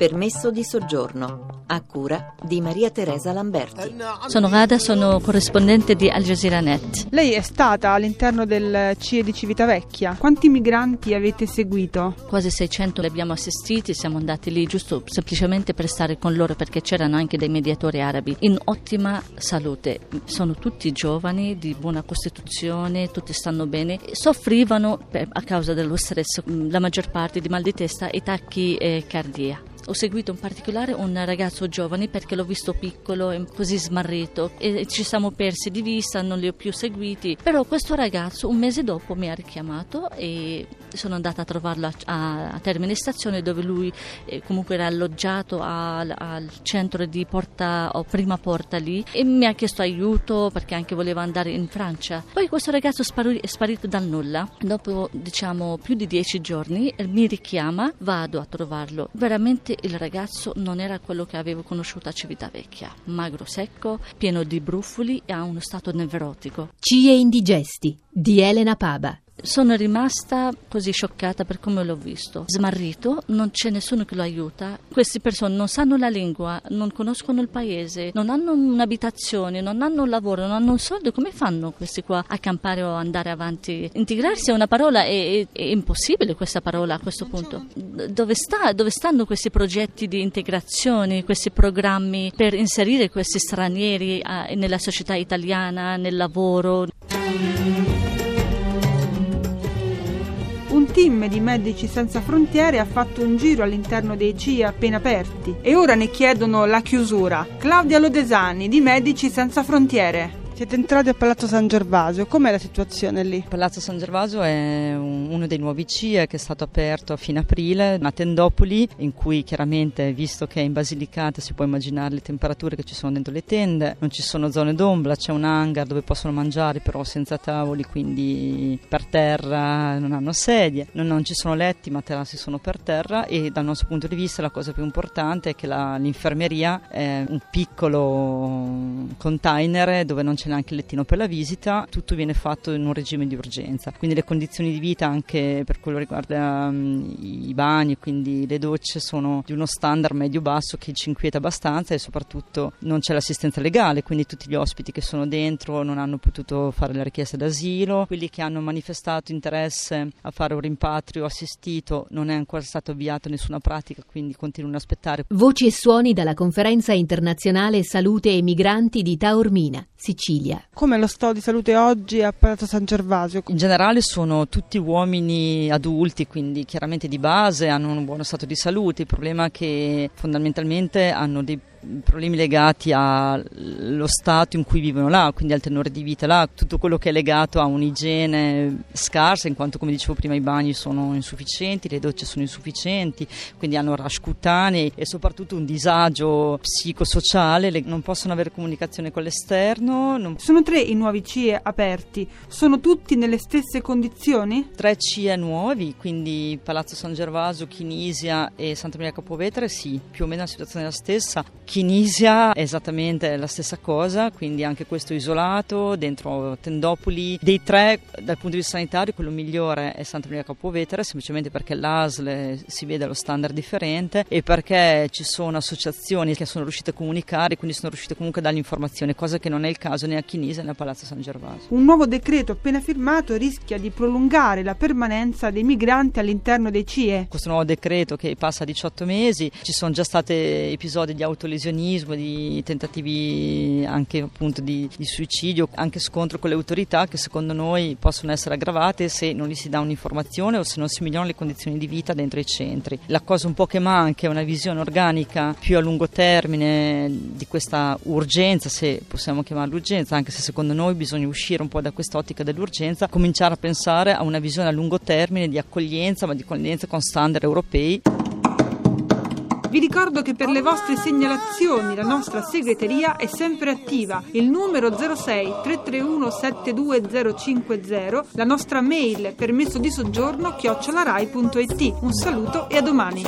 Permesso di soggiorno a cura di Maria Teresa Lamberti. Sono Gada, sono corrispondente di Al Jazeera Net. Lei è stata all'interno del CIE di Civitavecchia. Quanti migranti avete seguito? Quasi 600 li abbiamo assistiti, siamo andati lì giusto semplicemente per stare con loro perché c'erano anche dei mediatori arabi in ottima salute. Sono tutti giovani, di buona costituzione, tutti stanno bene. Soffrivano a causa dello stress, la maggior parte di mal di testa e tacchi eh, cardia. Ho seguito in particolare un ragazzo giovane perché l'ho visto piccolo e così smarrito e ci siamo persi di vista, non li ho più seguiti. Però questo ragazzo un mese dopo mi ha richiamato e sono andata a trovarlo a, a Termine Stazione dove lui eh, comunque era alloggiato al, al, centro di Porta o Prima Porta lì e mi ha chiesto aiuto perché anche voleva andare in Francia. Poi questo ragazzo è sparito dal nulla. Dopo diciamo più di dieci giorni mi richiama, vado a trovarlo. Veramente Infatti il ragazzo non era quello che avevo conosciuto a Civitavecchia, magro secco, pieno di brufoli e ha uno stato nevrotico. Cie indigesti di Elena Paba. Sono rimasta così scioccata per come l'ho visto. Smarrito, non c'è nessuno che lo aiuta. Queste persone non sanno la lingua, non conoscono il paese, non hanno un'abitazione, non hanno un lavoro, non hanno un soldo. Come fanno questi qua a campare o andare avanti? Integrarsi è una parola, è, è, è impossibile questa parola a questo punto. Dove, sta, dove stanno questi progetti di integrazione, questi programmi per inserire questi stranieri a, nella società italiana, nel lavoro? Un team di Medici Senza Frontiere ha fatto un giro all'interno dei CIE appena aperti e ora ne chiedono la chiusura. Claudia Lodesani di Medici Senza Frontiere. Siete entrati a Palazzo San Gervasio, com'è la situazione lì? Palazzo San Gervasio è uno dei nuovi CIE che è stato aperto a fine aprile, a Tendopoli, in cui chiaramente, visto che è in Basilicata, si può immaginare le temperature che ci sono dentro le tende, non ci sono zone d'ombra, c'è un hangar dove possono mangiare però senza tavoli, quindi per terra non hanno sedie, non, non ci sono letti, i materassi sono per terra e dal nostro punto di vista la cosa più importante è che la, l'infermeria è un piccolo container dove non c'è neanche il lettino per la visita, tutto viene fatto in un regime di urgenza. Quindi le condizioni di vita anche per quello che riguarda um, i bagni, quindi le docce sono di uno standard medio-basso che ci inquieta abbastanza e soprattutto non c'è l'assistenza legale, quindi tutti gli ospiti che sono dentro non hanno potuto fare la richiesta d'asilo, quelli che hanno manifestato interesse a fare un rimpatrio assistito non è ancora stato avviato nessuna pratica, quindi continuano ad aspettare. Voci e suoni dalla conferenza internazionale Salute e Migranti di Taormina, Sicilia. Sicilia. Come lo sto di salute oggi a Palazzo San Gervasio? In generale sono tutti uomini adulti, quindi chiaramente di base hanno un buono stato di salute. Il problema è che fondamentalmente hanno dei problemi legati allo stato in cui vivono là, quindi al tenore di vita là, tutto quello che è legato a un'igiene scarsa, in quanto come dicevo prima i bagni sono insufficienti, le docce sono insufficienti, quindi hanno rash cutanei e soprattutto un disagio psicosociale, non possono avere comunicazione con l'esterno. Non... Sono tre i nuovi CIE aperti, sono tutti nelle stesse condizioni? Tre CIE nuovi, quindi Palazzo San Gervaso, Chinisia e Santa Maria Capovetere, sì, più o meno la situazione è la stessa Chinisia è esattamente la stessa cosa, quindi anche questo isolato dentro Tendopoli. Dei tre, dal punto di vista sanitario, quello migliore è Santa Maria Capovetere, semplicemente perché l'ASL si vede allo standard differente e perché ci sono associazioni che sono riuscite a comunicare, quindi sono riuscite comunque a dare l'informazione, cosa che non è il caso né a Chinisia né a Palazzo San Gervasio. Un nuovo decreto appena firmato rischia di prolungare la permanenza dei migranti all'interno dei CIE. Questo nuovo decreto che passa a 18 mesi, ci sono già stati episodi di autolesione autolesionismo, di tentativi anche appunto di, di, suicidio, anche scontro con le autorità che secondo noi possono essere aggravate se non gli si dà un'informazione o se non si migliorano le condizioni di vita dentro i centri. La cosa un po' che manca è una visione organica più a lungo termine di questa urgenza, se possiamo chiamarla urgenza, anche se secondo noi bisogna uscire un po' da quest'ottica dell'urgenza, cominciare a pensare a una visione a lungo termine di accoglienza, ma di accoglienza con standard europei. Vi ricordo che per le vostre segnalazioni la nostra segreteria è sempre attiva. Il numero 06 331 72050, la nostra mail permesso di soggiorno chiocciolarai.it. Un saluto e a domani.